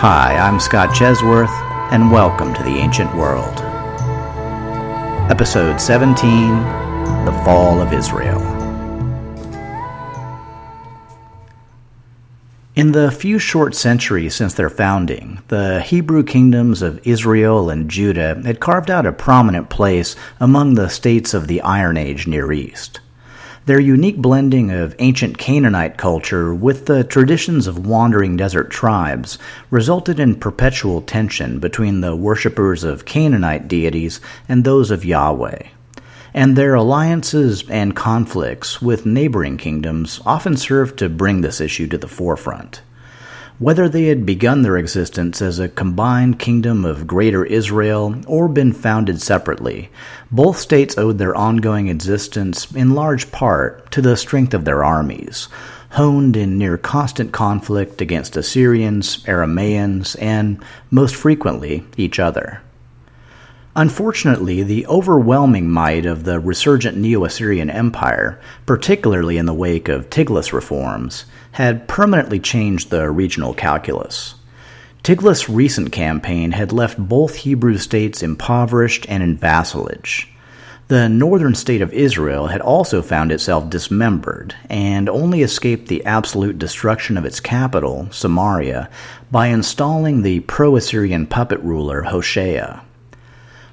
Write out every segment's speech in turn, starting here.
Hi, I'm Scott Chesworth, and welcome to the Ancient World. Episode 17 The Fall of Israel. In the few short centuries since their founding, the Hebrew kingdoms of Israel and Judah had carved out a prominent place among the states of the Iron Age Near East. Their unique blending of ancient Canaanite culture with the traditions of wandering desert tribes resulted in perpetual tension between the worshippers of Canaanite deities and those of Yahweh. And their alliances and conflicts with neighboring kingdoms often served to bring this issue to the forefront. Whether they had begun their existence as a combined kingdom of Greater Israel or been founded separately, both states owed their ongoing existence in large part to the strength of their armies, honed in near constant conflict against Assyrians, Aramaeans, and, most frequently, each other. Unfortunately, the overwhelming might of the resurgent Neo Assyrian Empire, particularly in the wake of Tiglath's reforms, had permanently changed the regional calculus. Tiglath's recent campaign had left both Hebrew states impoverished and in vassalage. The northern state of Israel had also found itself dismembered and only escaped the absolute destruction of its capital, Samaria, by installing the pro Assyrian puppet ruler Hoshea.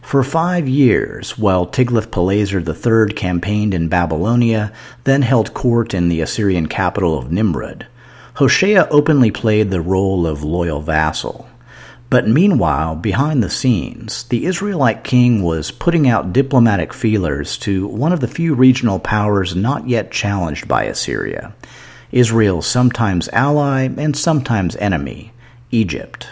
For five years, while Tiglath-Pileser III campaigned in Babylonia, then held court in the Assyrian capital of Nimrud, Hoshea openly played the role of loyal vassal. But meanwhile, behind the scenes, the Israelite king was putting out diplomatic feelers to one of the few regional powers not yet challenged by Assyria, Israel's sometimes ally and sometimes enemy, Egypt.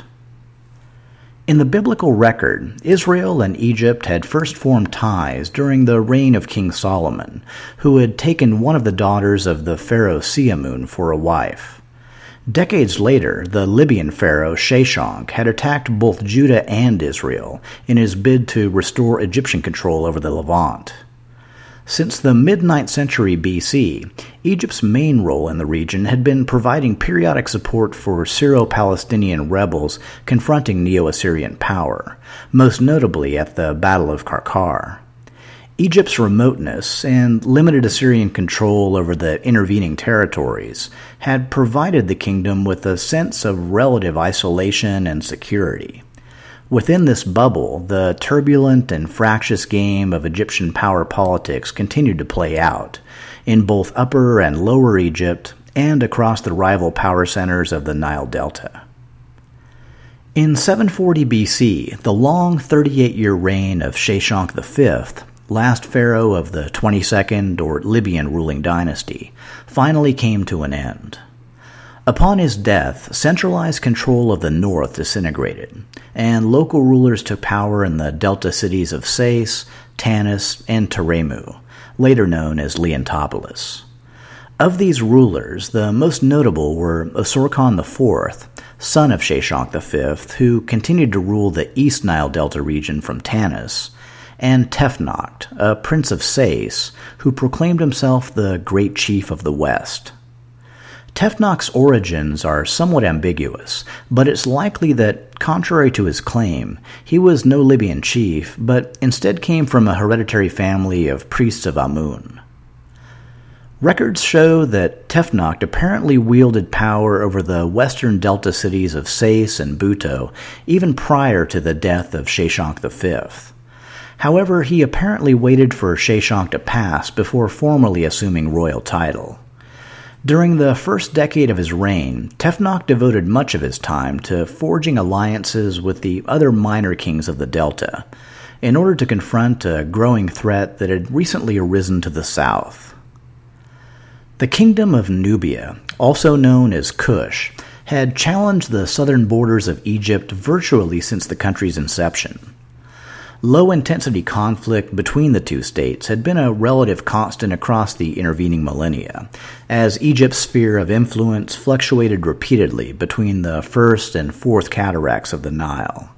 In the biblical record, Israel and Egypt had first formed ties during the reign of King Solomon, who had taken one of the daughters of the pharaoh Siamun for a wife. Decades later, the Libyan pharaoh Sheshonq had attacked both Judah and Israel in his bid to restore Egyptian control over the Levant. Since the mid 9th century BC, Egypt's main role in the region had been providing periodic support for Syro Palestinian rebels confronting Neo Assyrian power, most notably at the Battle of Qarqar. Egypt's remoteness and limited Assyrian control over the intervening territories had provided the kingdom with a sense of relative isolation and security. Within this bubble, the turbulent and fractious game of Egyptian power politics continued to play out, in both Upper and Lower Egypt and across the rival power centers of the Nile Delta. In 740 BC, the long 38 year reign of Sheshonq V, last pharaoh of the 22nd or Libyan ruling dynasty, finally came to an end. Upon his death, centralized control of the north disintegrated, and local rulers took power in the delta cities of Sais, Tanis, and Teremu, later known as Leontopolis. Of these rulers, the most notable were Osorkon IV, son of Sheshonq V, who continued to rule the East Nile Delta region from Tanis, and Tefnakht, a prince of Sais, who proclaimed himself the great chief of the West. Tefnakht's origins are somewhat ambiguous, but it's likely that, contrary to his claim, he was no Libyan chief, but instead came from a hereditary family of priests of Amun. Records show that Tefnakht apparently wielded power over the western delta cities of Sais and Buto even prior to the death of Sheshonq V. However, he apparently waited for Sheshonq to pass before formally assuming royal title. During the first decade of his reign, Tefnakht devoted much of his time to forging alliances with the other minor kings of the Delta in order to confront a growing threat that had recently arisen to the south. The Kingdom of Nubia, also known as Kush, had challenged the southern borders of Egypt virtually since the country's inception. Low intensity conflict between the two states had been a relative constant across the intervening millennia, as Egypt's sphere of influence fluctuated repeatedly between the first and fourth cataracts of the Nile.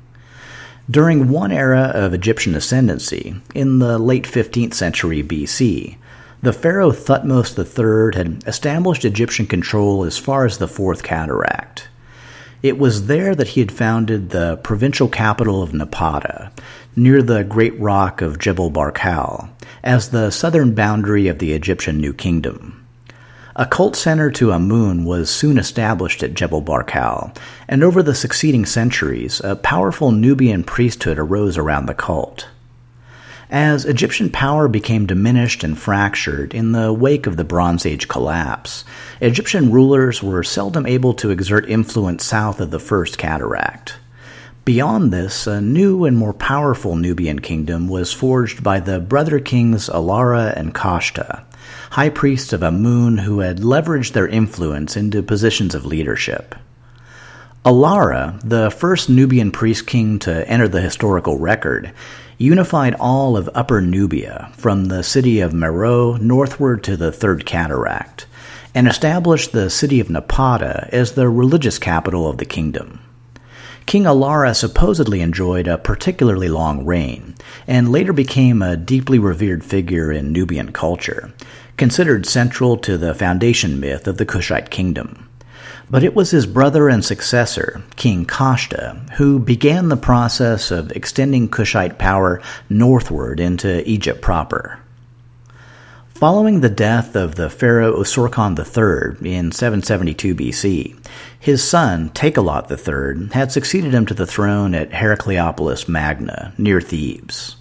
During one era of Egyptian ascendancy, in the late 15th century BC, the pharaoh Thutmose III had established Egyptian control as far as the Fourth Cataract. It was there that he had founded the provincial capital of Napata, near the great rock of Jebel Barkal, as the southern boundary of the Egyptian New Kingdom. A cult center to Amun was soon established at Jebel Barkal, and over the succeeding centuries, a powerful Nubian priesthood arose around the cult. As Egyptian power became diminished and fractured in the wake of the Bronze Age collapse, Egyptian rulers were seldom able to exert influence south of the First Cataract. Beyond this, a new and more powerful Nubian kingdom was forged by the brother kings Alara and Kashta, high priests of Amun who had leveraged their influence into positions of leadership. Alara, the first Nubian priest king to enter the historical record, unified all of Upper Nubia, from the city of Meroe northward to the Third Cataract, and established the city of Napata as the religious capital of the kingdom. King Alara supposedly enjoyed a particularly long reign, and later became a deeply revered figure in Nubian culture, considered central to the foundation myth of the Kushite kingdom. But it was his brother and successor, King Kashta, who began the process of extending Kushite power northward into Egypt proper. Following the death of the pharaoh Osorkon III in 772 BC, his son, Takelot III, had succeeded him to the throne at Heracleopolis Magna, near Thebes.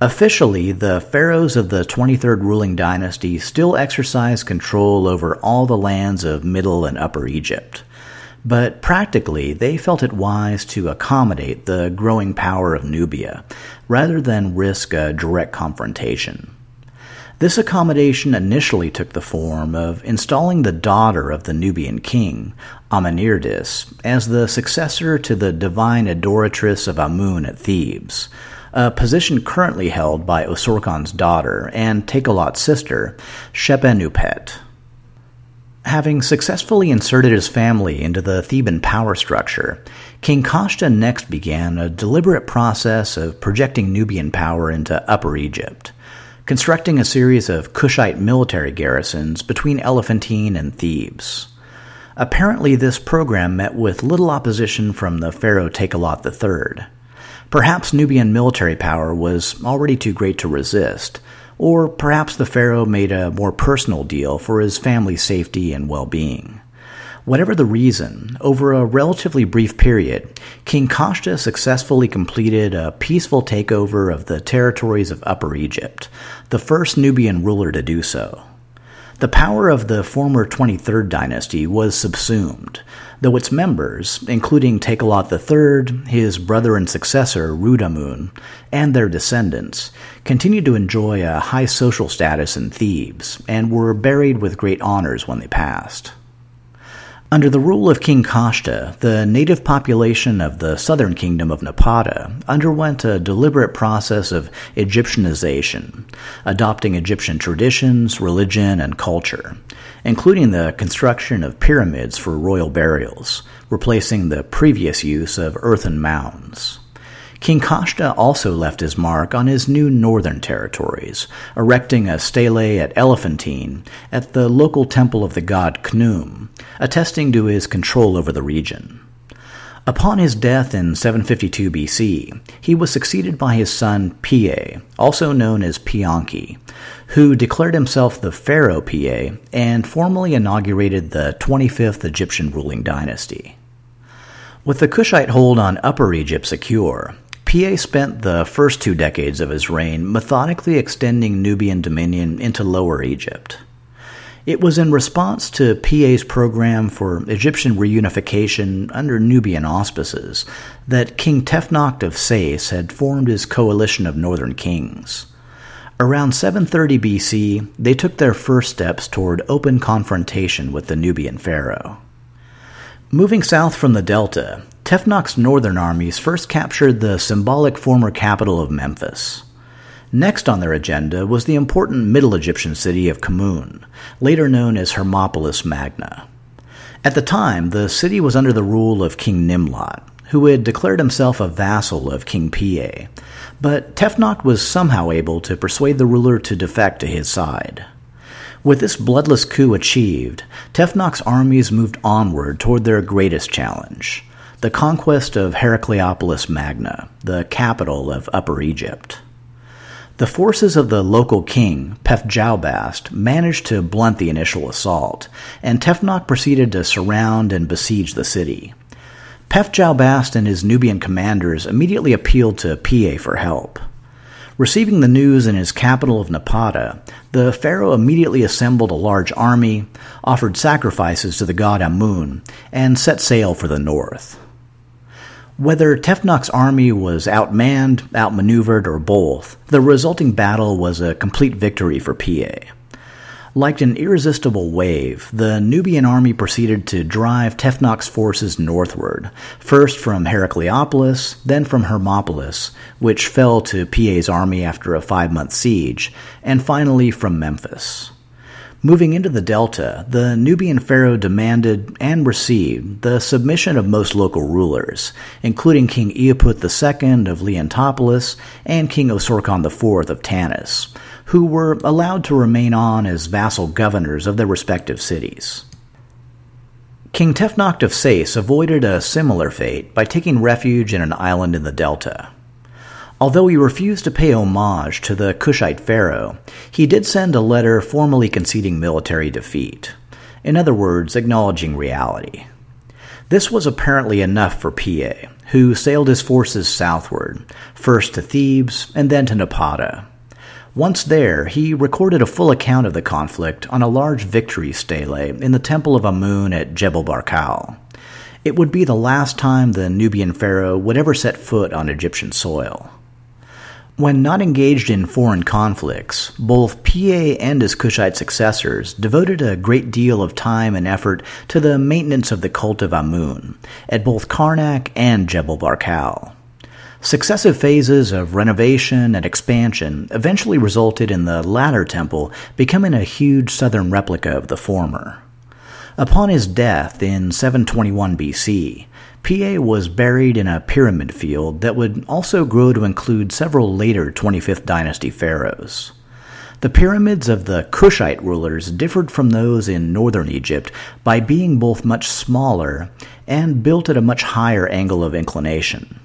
Officially, the pharaohs of the 23rd ruling dynasty still exercised control over all the lands of Middle and Upper Egypt. But practically, they felt it wise to accommodate the growing power of Nubia, rather than risk a direct confrontation. This accommodation initially took the form of installing the daughter of the Nubian king, Amenirdis, as the successor to the divine adoratress of Amun at Thebes, a position currently held by Osorkon's daughter and Takelot's sister, Shepenupet. Having successfully inserted his family into the Theban power structure, King Kashta next began a deliberate process of projecting Nubian power into Upper Egypt constructing a series of Kushite military garrisons between Elephantine and Thebes. Apparently, this program met with little opposition from the pharaoh Takelot III. Perhaps Nubian military power was already too great to resist, or perhaps the pharaoh made a more personal deal for his family's safety and well being. Whatever the reason, over a relatively brief period, King Kashta successfully completed a peaceful takeover of the territories of Upper Egypt, the first Nubian ruler to do so. The power of the former 23rd dynasty was subsumed, though its members, including Takelot III, his brother and successor Rudamun, and their descendants, continued to enjoy a high social status in Thebes and were buried with great honors when they passed. Under the rule of King Kashta, the native population of the southern kingdom of Napata underwent a deliberate process of Egyptianization, adopting Egyptian traditions, religion, and culture, including the construction of pyramids for royal burials, replacing the previous use of earthen mounds. King Kashta also left his mark on his new northern territories, erecting a stele at Elephantine at the local temple of the god Khnum, attesting to his control over the region. Upon his death in 752 BC, he was succeeded by his son Piye, also known as Piankhi, who declared himself the Pharaoh Piye and formally inaugurated the 25th Egyptian ruling dynasty. With the Kushite hold on Upper Egypt secure, Piye spent the first two decades of his reign methodically extending Nubian dominion into Lower Egypt. It was in response to Piye's program for Egyptian reunification under Nubian auspices that King Tefnakht of Sais had formed his coalition of northern kings. Around 730 BC, they took their first steps toward open confrontation with the Nubian pharaoh. Moving south from the delta, Tefnakht's northern armies first captured the symbolic former capital of Memphis. Next on their agenda was the important Middle Egyptian city of Kmun, later known as Hermopolis Magna. At the time, the city was under the rule of King Nimlot, who had declared himself a vassal of King Piye, but Tefnakht was somehow able to persuade the ruler to defect to his side. With this bloodless coup achieved, Tefnakht's armies moved onward toward their greatest challenge the conquest of Heracleopolis Magna, the capital of Upper Egypt. The forces of the local king, Pefjaubast, managed to blunt the initial assault, and Tefnakht proceeded to surround and besiege the city. Pefjaubast and his Nubian commanders immediately appealed to Piye for help. Receiving the news in his capital of Napata, the pharaoh immediately assembled a large army, offered sacrifices to the god Amun, and set sail for the north. Whether Tefnakht's army was outmanned, outmaneuvered, or both, the resulting battle was a complete victory for Piye. Like an irresistible wave, the Nubian army proceeded to drive Tefnakht's forces northward, first from Heracleopolis, then from Hermopolis, which fell to Piye's army after a five month siege, and finally from Memphis. Moving into the Delta, the Nubian pharaoh demanded and received the submission of most local rulers, including King Iuput II of Leontopolis and King Osorkon IV of Tanis, who were allowed to remain on as vassal governors of their respective cities. King Tefnakht of Sais avoided a similar fate by taking refuge in an island in the Delta. Although he refused to pay homage to the Kushite pharaoh, he did send a letter formally conceding military defeat. In other words, acknowledging reality. This was apparently enough for Piye, who sailed his forces southward, first to Thebes and then to Napata. Once there, he recorded a full account of the conflict on a large victory stele in the temple of Amun at Jebel Barkal. It would be the last time the Nubian pharaoh would ever set foot on Egyptian soil. When not engaged in foreign conflicts, both Piye and his Kushite successors devoted a great deal of time and effort to the maintenance of the cult of Amun at both Karnak and Jebel Barkal. Successive phases of renovation and expansion eventually resulted in the latter temple becoming a huge southern replica of the former. Upon his death in 721 BC, Piye was buried in a pyramid field that would also grow to include several later 25th dynasty pharaohs. The pyramids of the Kushite rulers differed from those in northern Egypt by being both much smaller and built at a much higher angle of inclination.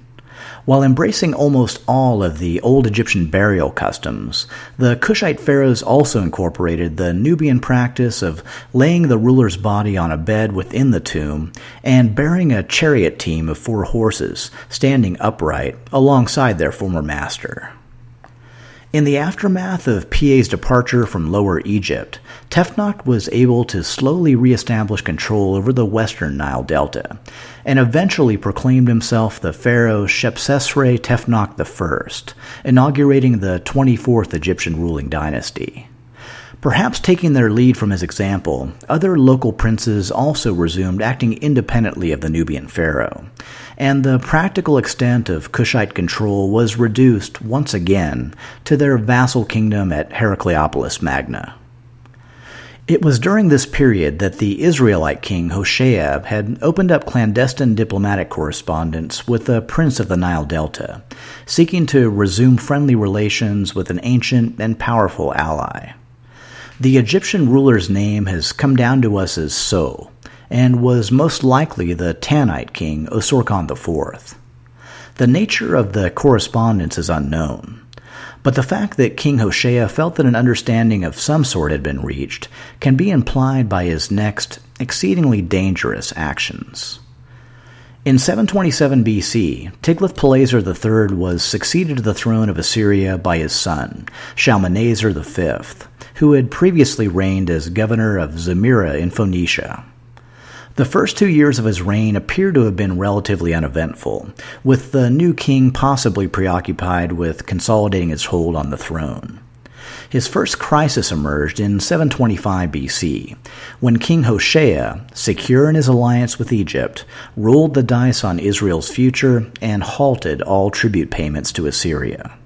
While embracing almost all of the old Egyptian burial customs, the Kushite pharaohs also incorporated the Nubian practice of laying the ruler's body on a bed within the tomb and bearing a chariot team of four horses standing upright alongside their former master. In the aftermath of Piye's departure from Lower Egypt, Tefnakht was able to slowly reestablish control over the western Nile Delta, and eventually proclaimed himself the pharaoh Shepsesre Tefnakht I, inaugurating the 24th Egyptian ruling dynasty. Perhaps taking their lead from his example, other local princes also resumed acting independently of the Nubian pharaoh, and the practical extent of Kushite control was reduced once again to their vassal kingdom at Heracleopolis Magna. It was during this period that the Israelite king Hoshea had opened up clandestine diplomatic correspondence with the prince of the Nile Delta, seeking to resume friendly relations with an ancient and powerful ally. The Egyptian ruler's name has come down to us as So, and was most likely the Tanite king Osorkon IV. The nature of the correspondence is unknown, but the fact that King Hoshea felt that an understanding of some sort had been reached can be implied by his next, exceedingly dangerous actions. In 727 BC, Tiglath-Pileser III was succeeded to the throne of Assyria by his son, Shalmaneser V, who had previously reigned as governor of Zamira in Phoenicia. The first two years of his reign appear to have been relatively uneventful, with the new king possibly preoccupied with consolidating his hold on the throne. His first crisis emerged in 725 BC, when King Hoshea, secure in his alliance with Egypt, rolled the dice on Israel's future and halted all tribute payments to Assyria.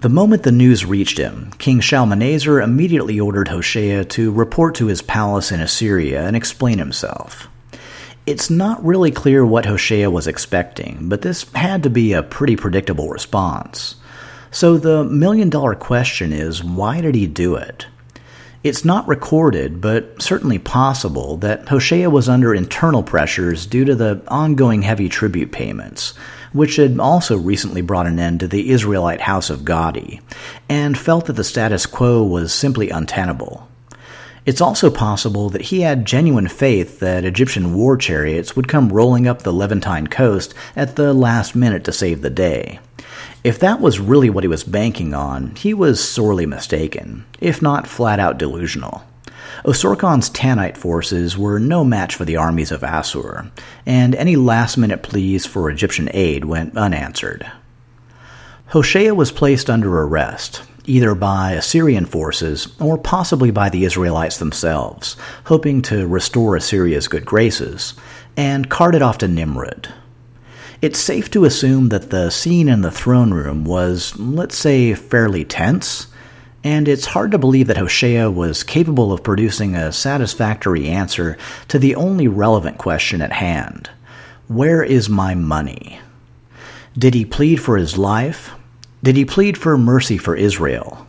The moment the news reached him, King Shalmaneser immediately ordered Hoshea to report to his palace in Assyria and explain himself. It's not really clear what Hoshea was expecting, but this had to be a pretty predictable response. So the million dollar question is why did he do it? It's not recorded, but certainly possible, that Hoshea was under internal pressures due to the ongoing heavy tribute payments, which had also recently brought an end to the Israelite house of Gadi, and felt that the status quo was simply untenable. It's also possible that he had genuine faith that Egyptian war chariots would come rolling up the Levantine coast at the last minute to save the day. If that was really what he was banking on, he was sorely mistaken, if not flat out delusional. Osorkon's Tanite forces were no match for the armies of Assur, and any last minute pleas for Egyptian aid went unanswered. Hoshea was placed under arrest, either by Assyrian forces or possibly by the Israelites themselves, hoping to restore Assyria's good graces, and carted off to Nimrud, it's safe to assume that the scene in the throne room was, let's say, fairly tense, and it's hard to believe that Hoshea was capable of producing a satisfactory answer to the only relevant question at hand Where is my money? Did he plead for his life? Did he plead for mercy for Israel?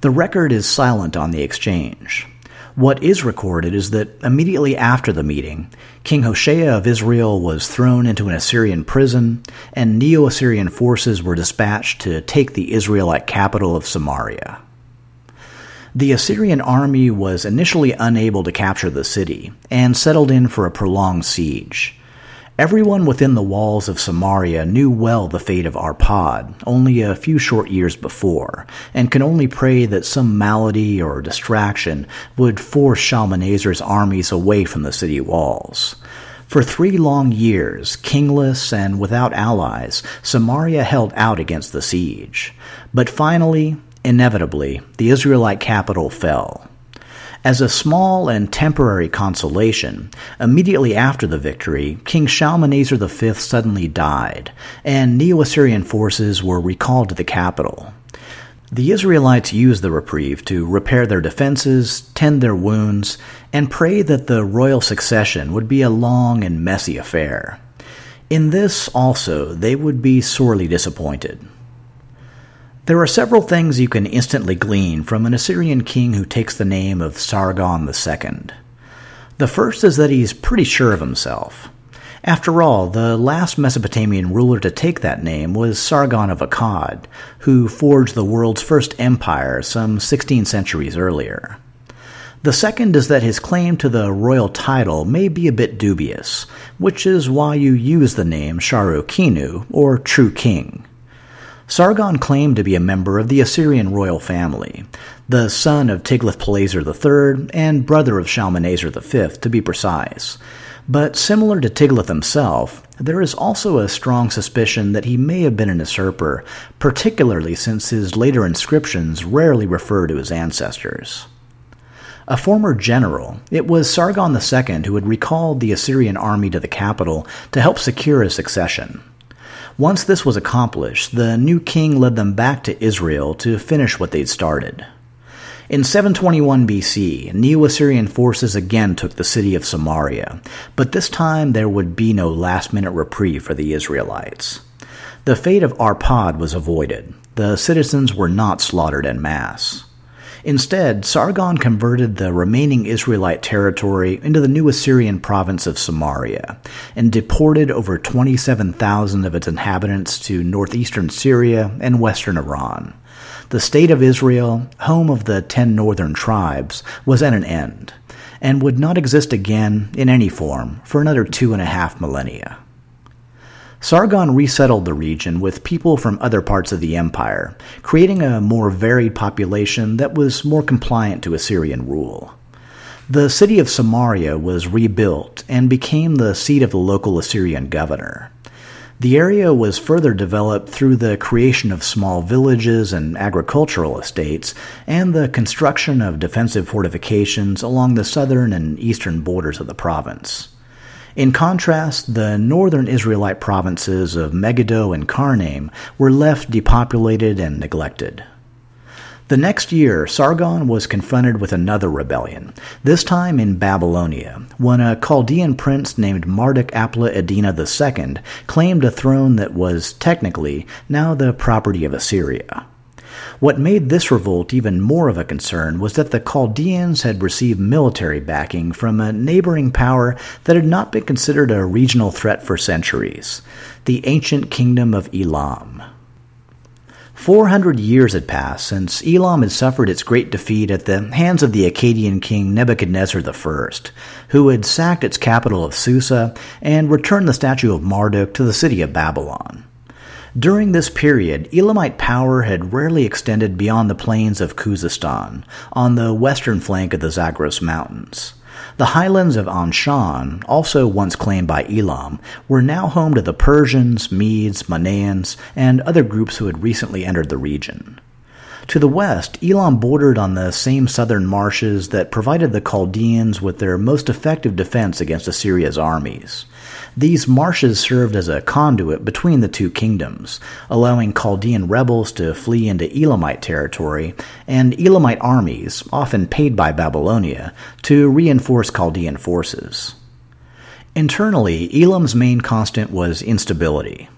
The record is silent on the exchange. What is recorded is that immediately after the meeting, King Hoshea of Israel was thrown into an Assyrian prison, and Neo Assyrian forces were dispatched to take the Israelite capital of Samaria. The Assyrian army was initially unable to capture the city and settled in for a prolonged siege. Everyone within the walls of Samaria knew well the fate of Arpad only a few short years before, and could only pray that some malady or distraction would force Shalmaneser's armies away from the city walls. For three long years, kingless and without allies, Samaria held out against the siege. But finally, inevitably, the Israelite capital fell. As a small and temporary consolation, immediately after the victory, King Shalmaneser V suddenly died, and Neo Assyrian forces were recalled to the capital. The Israelites used the reprieve to repair their defenses, tend their wounds, and pray that the royal succession would be a long and messy affair. In this also they would be sorely disappointed. There are several things you can instantly glean from an Assyrian king who takes the name of Sargon II. The first is that he's pretty sure of himself. After all, the last Mesopotamian ruler to take that name was Sargon of Akkad, who forged the world's first empire some 16 centuries earlier. The second is that his claim to the royal title may be a bit dubious, which is why you use the name Sharu Kinu, or True King. Sargon claimed to be a member of the Assyrian royal family, the son of Tiglath-Pileser III and brother of Shalmaneser V, to be precise. But similar to Tiglath himself, there is also a strong suspicion that he may have been an usurper, particularly since his later inscriptions rarely refer to his ancestors. A former general, it was Sargon II who had recalled the Assyrian army to the capital to help secure his succession. Once this was accomplished, the new king led them back to Israel to finish what they'd started. In 721 BC, Neo Assyrian forces again took the city of Samaria, but this time there would be no last minute reprieve for the Israelites. The fate of Arpad was avoided. The citizens were not slaughtered en masse. Instead, Sargon converted the remaining Israelite territory into the new Assyrian province of Samaria and deported over 27,000 of its inhabitants to northeastern Syria and western Iran. The state of Israel, home of the ten northern tribes, was at an end and would not exist again in any form for another two and a half millennia. Sargon resettled the region with people from other parts of the empire, creating a more varied population that was more compliant to Assyrian rule. The city of Samaria was rebuilt and became the seat of the local Assyrian governor. The area was further developed through the creation of small villages and agricultural estates and the construction of defensive fortifications along the southern and eastern borders of the province. In contrast, the northern Israelite provinces of Megiddo and Karnaim were left depopulated and neglected. The next year, Sargon was confronted with another rebellion, this time in Babylonia, when a Chaldean prince named Marduk Apla Iddina II claimed a throne that was, technically, now the property of Assyria. What made this revolt even more of a concern was that the Chaldeans had received military backing from a neighboring power that had not been considered a regional threat for centuries the ancient kingdom of Elam. 400 years had passed since Elam had suffered its great defeat at the hands of the Akkadian king Nebuchadnezzar I, who had sacked its capital of Susa and returned the statue of Marduk to the city of Babylon. During this period, Elamite power had rarely extended beyond the plains of Khuzestan, on the western flank of the Zagros Mountains. The highlands of Anshan, also once claimed by Elam, were now home to the Persians, Medes, Manaeans, and other groups who had recently entered the region. To the west, Elam bordered on the same southern marshes that provided the Chaldeans with their most effective defense against Assyria's armies. These marshes served as a conduit between the two kingdoms, allowing Chaldean rebels to flee into Elamite territory and Elamite armies, often paid by Babylonia, to reinforce Chaldean forces. Internally, Elam's main constant was instability.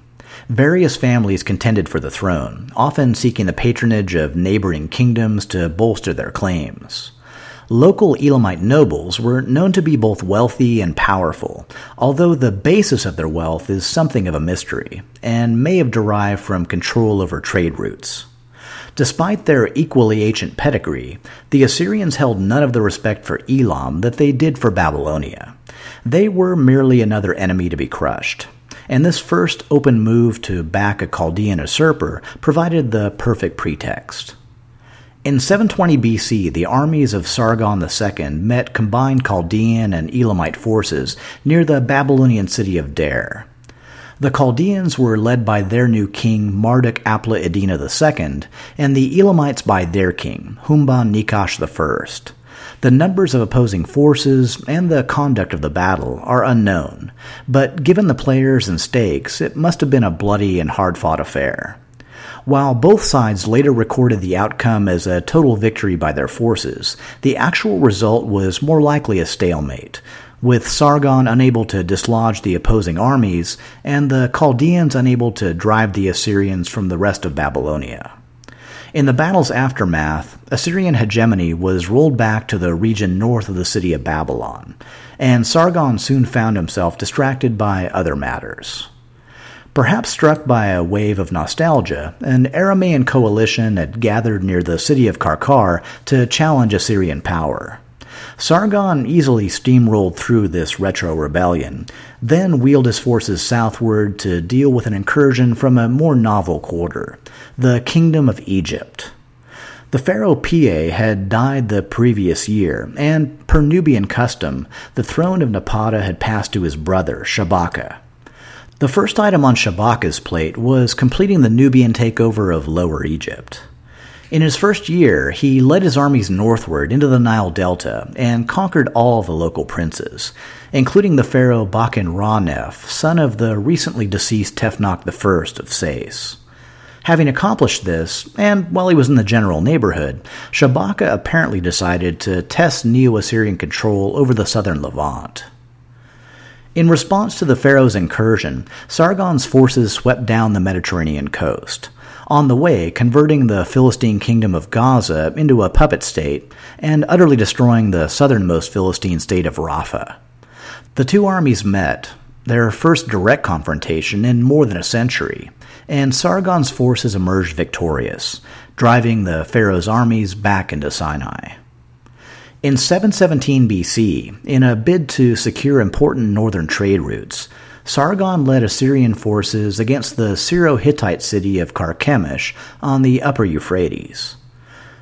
Various families contended for the throne, often seeking the patronage of neighboring kingdoms to bolster their claims. Local Elamite nobles were known to be both wealthy and powerful, although the basis of their wealth is something of a mystery, and may have derived from control over trade routes. Despite their equally ancient pedigree, the Assyrians held none of the respect for Elam that they did for Babylonia. They were merely another enemy to be crushed. And this first open move to back a Chaldean usurper provided the perfect pretext. In 720 BC, the armies of Sargon II met combined Chaldean and Elamite forces near the Babylonian city of Der. The Chaldeans were led by their new king Marduk Apla Iddina II, and the Elamites by their king, Humban Nikash I. The numbers of opposing forces and the conduct of the battle are unknown, but given the players and stakes, it must have been a bloody and hard fought affair. While both sides later recorded the outcome as a total victory by their forces, the actual result was more likely a stalemate, with Sargon unable to dislodge the opposing armies and the Chaldeans unable to drive the Assyrians from the rest of Babylonia. In the battle's aftermath, Assyrian hegemony was rolled back to the region north of the city of Babylon, and Sargon soon found himself distracted by other matters. Perhaps struck by a wave of nostalgia, an Aramaean coalition had gathered near the city of Karkar to challenge Assyrian power. Sargon easily steamrolled through this retro rebellion, then wheeled his forces southward to deal with an incursion from a more novel quarter, the Kingdom of Egypt. The pharaoh Piye had died the previous year, and per Nubian custom, the throne of Napata had passed to his brother, Shabaka. The first item on Shabaka's plate was completing the Nubian takeover of Lower Egypt. In his first year, he led his armies northward into the Nile Delta and conquered all the local princes, including the pharaoh Bakenranef, son of the recently deceased Tefnakht I of Sais. Having accomplished this, and while he was in the general neighborhood, Shabaka apparently decided to test Neo Assyrian control over the southern Levant. In response to the pharaoh's incursion, Sargon's forces swept down the Mediterranean coast. on the way converting the Philistine kingdom of Gaza into a puppet state and utterly destroying the southernmost Philistine state of Raphia. The two armies met, their first direct confrontation in more than a century, and Sargon's forces emerged victorious, driving the Pharaoh's armies back into Sinai. In 717 BC, in a bid to secure important northern trade routes, Sargon led Assyrian forces against the Syro Hittite city of Carchemish on the upper Euphrates.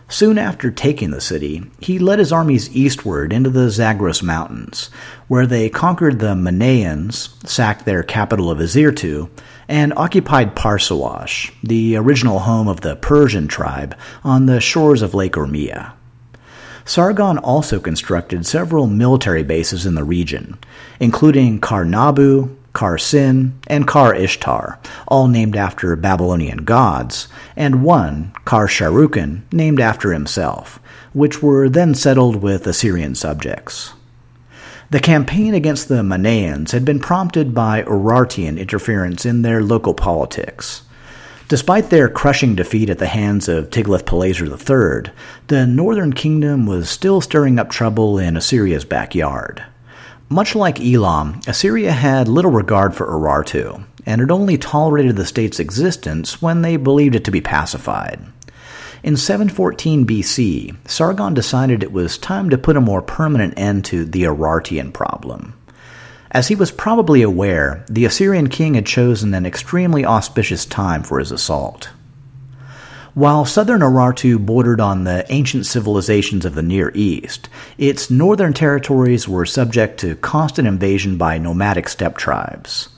Soon after taking the city, he led his armies eastward into the Zagros Mountains, where they conquered the Manaeans, sacked their capital of Izirtu, and occupied Parsawash, the original home of the Persian tribe, on the shores of Lake Urmia. Sargon also constructed several military bases in the region, including Kar Nabu, Kar Sin, and Kar Ishtar, all named after Babylonian gods, and one, Kar Sharukin, named after himself, which were then settled with Assyrian subjects. The campaign against the Manaeans had been prompted by Urartian interference in their local politics. Despite their crushing defeat at the hands of Tiglath-Pileser III, the northern kingdom was still stirring up trouble in Assyria's backyard. Much like Elam, Assyria had little regard for Urartu, and had only tolerated the state's existence when they believed it to be pacified. In 714 BC, Sargon decided it was time to put a more permanent end to the Urartian problem. As he was probably aware, the Assyrian king had chosen an extremely auspicious time for his assault. While southern Urartu bordered on the ancient civilizations of the Near East, its northern territories were subject to constant invasion by nomadic steppe tribes.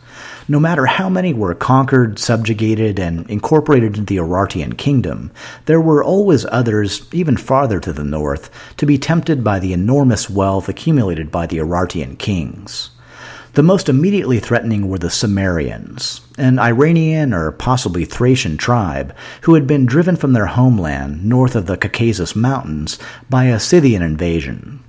No matter how many were conquered, subjugated, and incorporated into the Urartian kingdom, there were always others, even farther to the north, to be tempted by the enormous wealth accumulated by the Urartian kings. The most immediately threatening were the Cimmerians, an Iranian or possibly Thracian tribe who had been driven from their homeland north of the Caucasus Mountains by a Scythian invasion.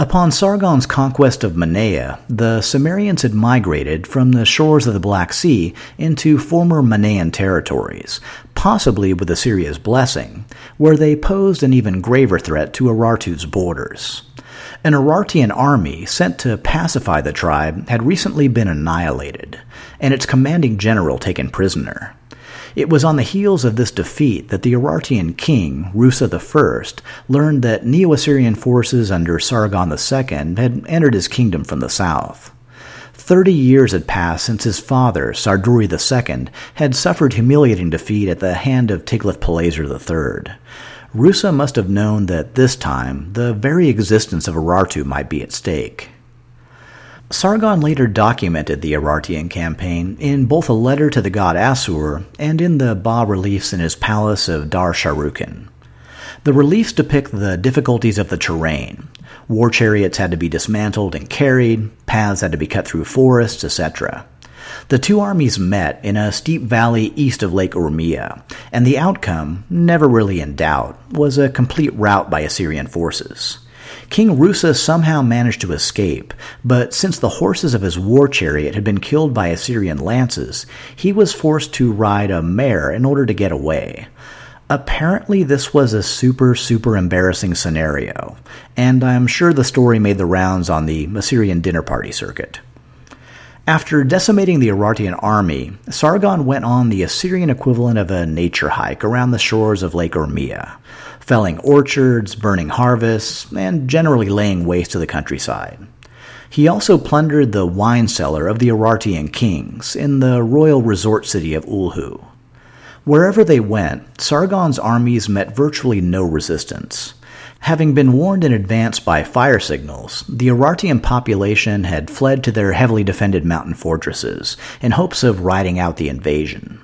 Upon Sargon's conquest of Manea, the Cimmerians had migrated from the shores of the Black Sea into former Manaean territories, possibly with Assyria's blessing, where they posed an even graver threat to Urartu's borders. An Urartian army sent to pacify the tribe had recently been annihilated, and its commanding general taken prisoner. It was on the heels of this defeat that the Urartian king, Rusa I, learned that Neo Assyrian forces under Sargon II had entered his kingdom from the south. Thirty years had passed since his father, Sarduri II, had suffered humiliating defeat at the hand of Tiglath-Pileser III. Rusa must have known that this time the very existence of Urartu might be at stake. Sargon later documented the Urartian campaign in both a letter to the god Assur and in the bas reliefs in his palace of Dur Sharrukin. The reliefs depict the difficulties of the terrain. War chariots had to be dismantled and carried, paths had to be cut through forests, etc. The two armies met in a steep valley east of Lake Urmia, and the outcome, never really in doubt, was a complete rout by Assyrian forces. King Rusa somehow managed to escape, but since the horses of his war chariot had been killed by Assyrian lances, he was forced to ride a mare in order to get away. Apparently, this was a super, super embarrassing scenario, and I'm sure the story made the rounds on the Assyrian dinner party circuit. After decimating the Urartian army, Sargon went on the Assyrian equivalent of a nature hike around the shores of Lake Urmia, felling orchards, burning harvests, and generally laying waste to the countryside. He also plundered the wine cellar of the Urartian kings in the royal resort city of Ulhu. Wherever they went, Sargon's armies met virtually no resistance. Having been warned in advance by fire signals, the Urartian population had fled to their heavily defended mountain fortresses in hopes of riding out the invasion.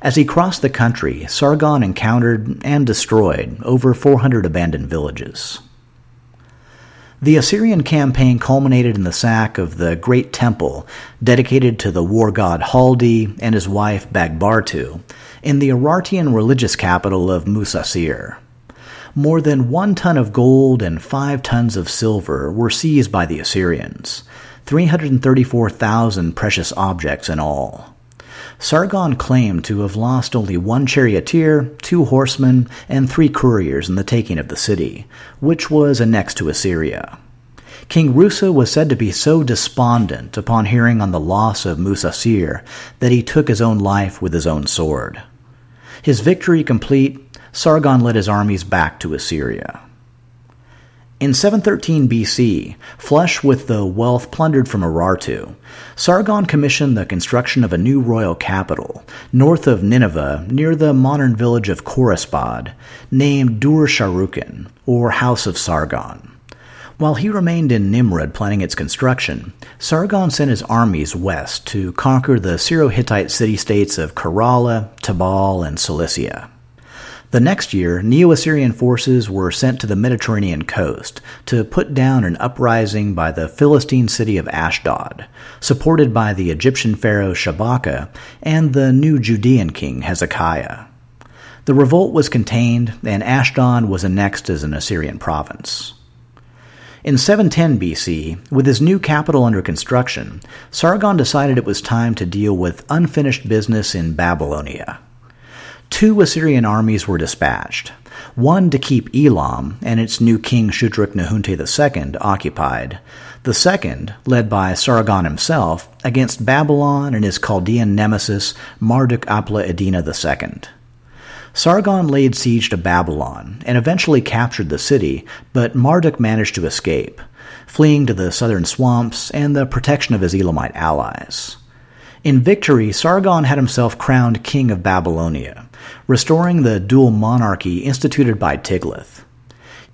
As he crossed the country, Sargon encountered and destroyed over 400 abandoned villages. The Assyrian campaign culminated in the sack of the great temple dedicated to the war god Haldi and his wife Bagbartu in the Urartian religious capital of Musasir. More than one ton of gold and five tons of silver were seized by the Assyrians, 334,000 precious objects in all. Sargon claimed to have lost only one charioteer, two horsemen, and three couriers in the taking of the city, which was annexed to Assyria. King Rusa was said to be so despondent upon hearing on the loss of Musasir that he took his own life with his own sword. His victory complete, Sargon led his armies back to Assyria. In 713 BC, flush with the wealth plundered from Urartu, Sargon commissioned the construction of a new royal capital north of Nineveh near the modern village of Khorsabad, named Dur Sharrukin, or House of Sargon. While he remained in Nimrud planning its construction, Sargon sent his armies west to conquer the Syro Hittite city states of Kerala, Tabal, and Cilicia. The next year, Neo Assyrian forces were sent to the Mediterranean coast to put down an uprising by the Philistine city of Ashdod, supported by the Egyptian pharaoh Shabaka and the new Judean king Hezekiah. The revolt was contained, and Ashdod was annexed as an Assyrian province. In 710 BC, with his new capital under construction, Sargon decided it was time to deal with unfinished business in Babylonia two Assyrian armies were dispatched one to keep Elam and its new king Shutruk Nehunte II occupied, the second, led by Sargon himself, against Babylon and his Chaldean nemesis Marduk Apla Iddina II. Sargon laid siege to Babylon and eventually captured the city, but Marduk managed to escape, fleeing to the southern swamps and the protection of his Elamite allies. In victory, Sargon had himself crowned king of Babylonia, restoring the dual monarchy instituted by Tiglath.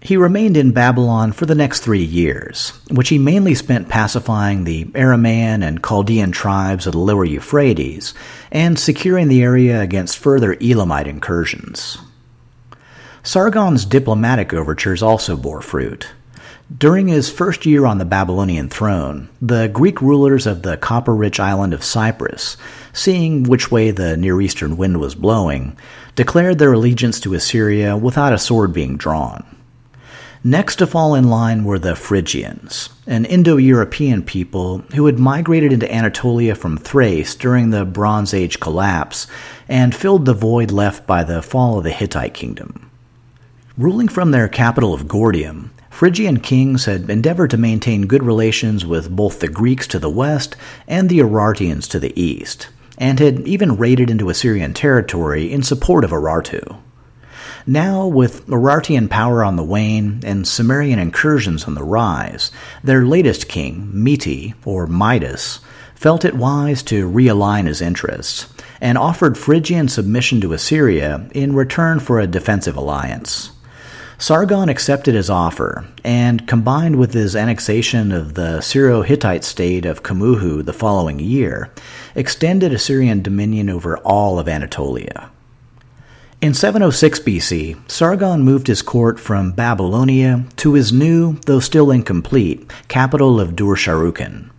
He remained in Babylon for the next three years, which he mainly spent pacifying the Aramaean and Chaldean tribes of the lower Euphrates and securing the area against further Elamite incursions. Sargon's diplomatic overtures also bore fruit. During his first year on the Babylonian throne, the Greek rulers of the copper rich island of Cyprus, seeing which way the Near Eastern wind was blowing, declared their allegiance to Assyria without a sword being drawn. Next to fall in line were the Phrygians, an Indo European people who had migrated into Anatolia from Thrace during the Bronze Age collapse and filled the void left by the fall of the Hittite kingdom. Ruling from their capital of Gordium, Phrygian kings had endeavored to maintain good relations with both the Greeks to the west and the Urartians to the east and had even raided into Assyrian territory in support of Urartu. Now, with Urartian power on the wane and Cimmerian incursions on the rise, their latest king, Miti, or Midas, felt it wise to realign his interests and offered Phrygian submission to Assyria in return for a defensive alliance. Sargon accepted his offer, and combined with his annexation of the Syro Hittite state of Kumuhu the following year, extended Assyrian dominion over all of Anatolia. In 706 BC, Sargon moved his court from Babylonia to his new, though still incomplete, capital of Dur Sharrukin.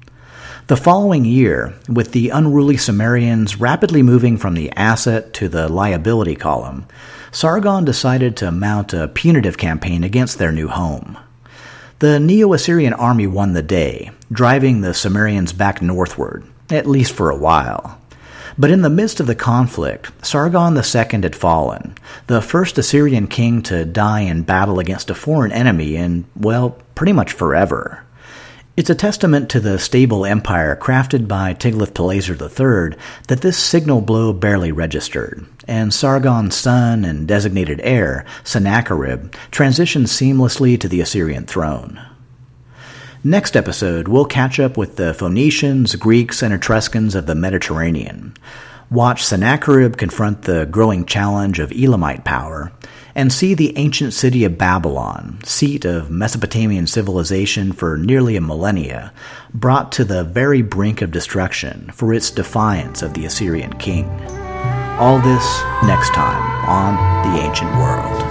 The following year, with the unruly Cimmerians rapidly moving from the asset to the liability column, Sargon decided to mount a punitive campaign against their new home. The Neo Assyrian army won the day, driving the Cimmerians back northward, at least for a while. But in the midst of the conflict, Sargon II had fallen, the first Assyrian king to die in battle against a foreign enemy in, well, pretty much forever. It's a testament to the stable empire crafted by Tiglath-Pileser III that this signal blow barely registered, and Sargon's son and designated heir, Sennacherib, transitioned seamlessly to the Assyrian throne. Next episode, we'll catch up with the Phoenicians, Greeks, and Etruscans of the Mediterranean. Watch Sennacherib confront the growing challenge of Elamite power, and see the ancient city of Babylon, seat of Mesopotamian civilization for nearly a millennia, brought to the very brink of destruction for its defiance of the Assyrian king. All this next time on The Ancient World.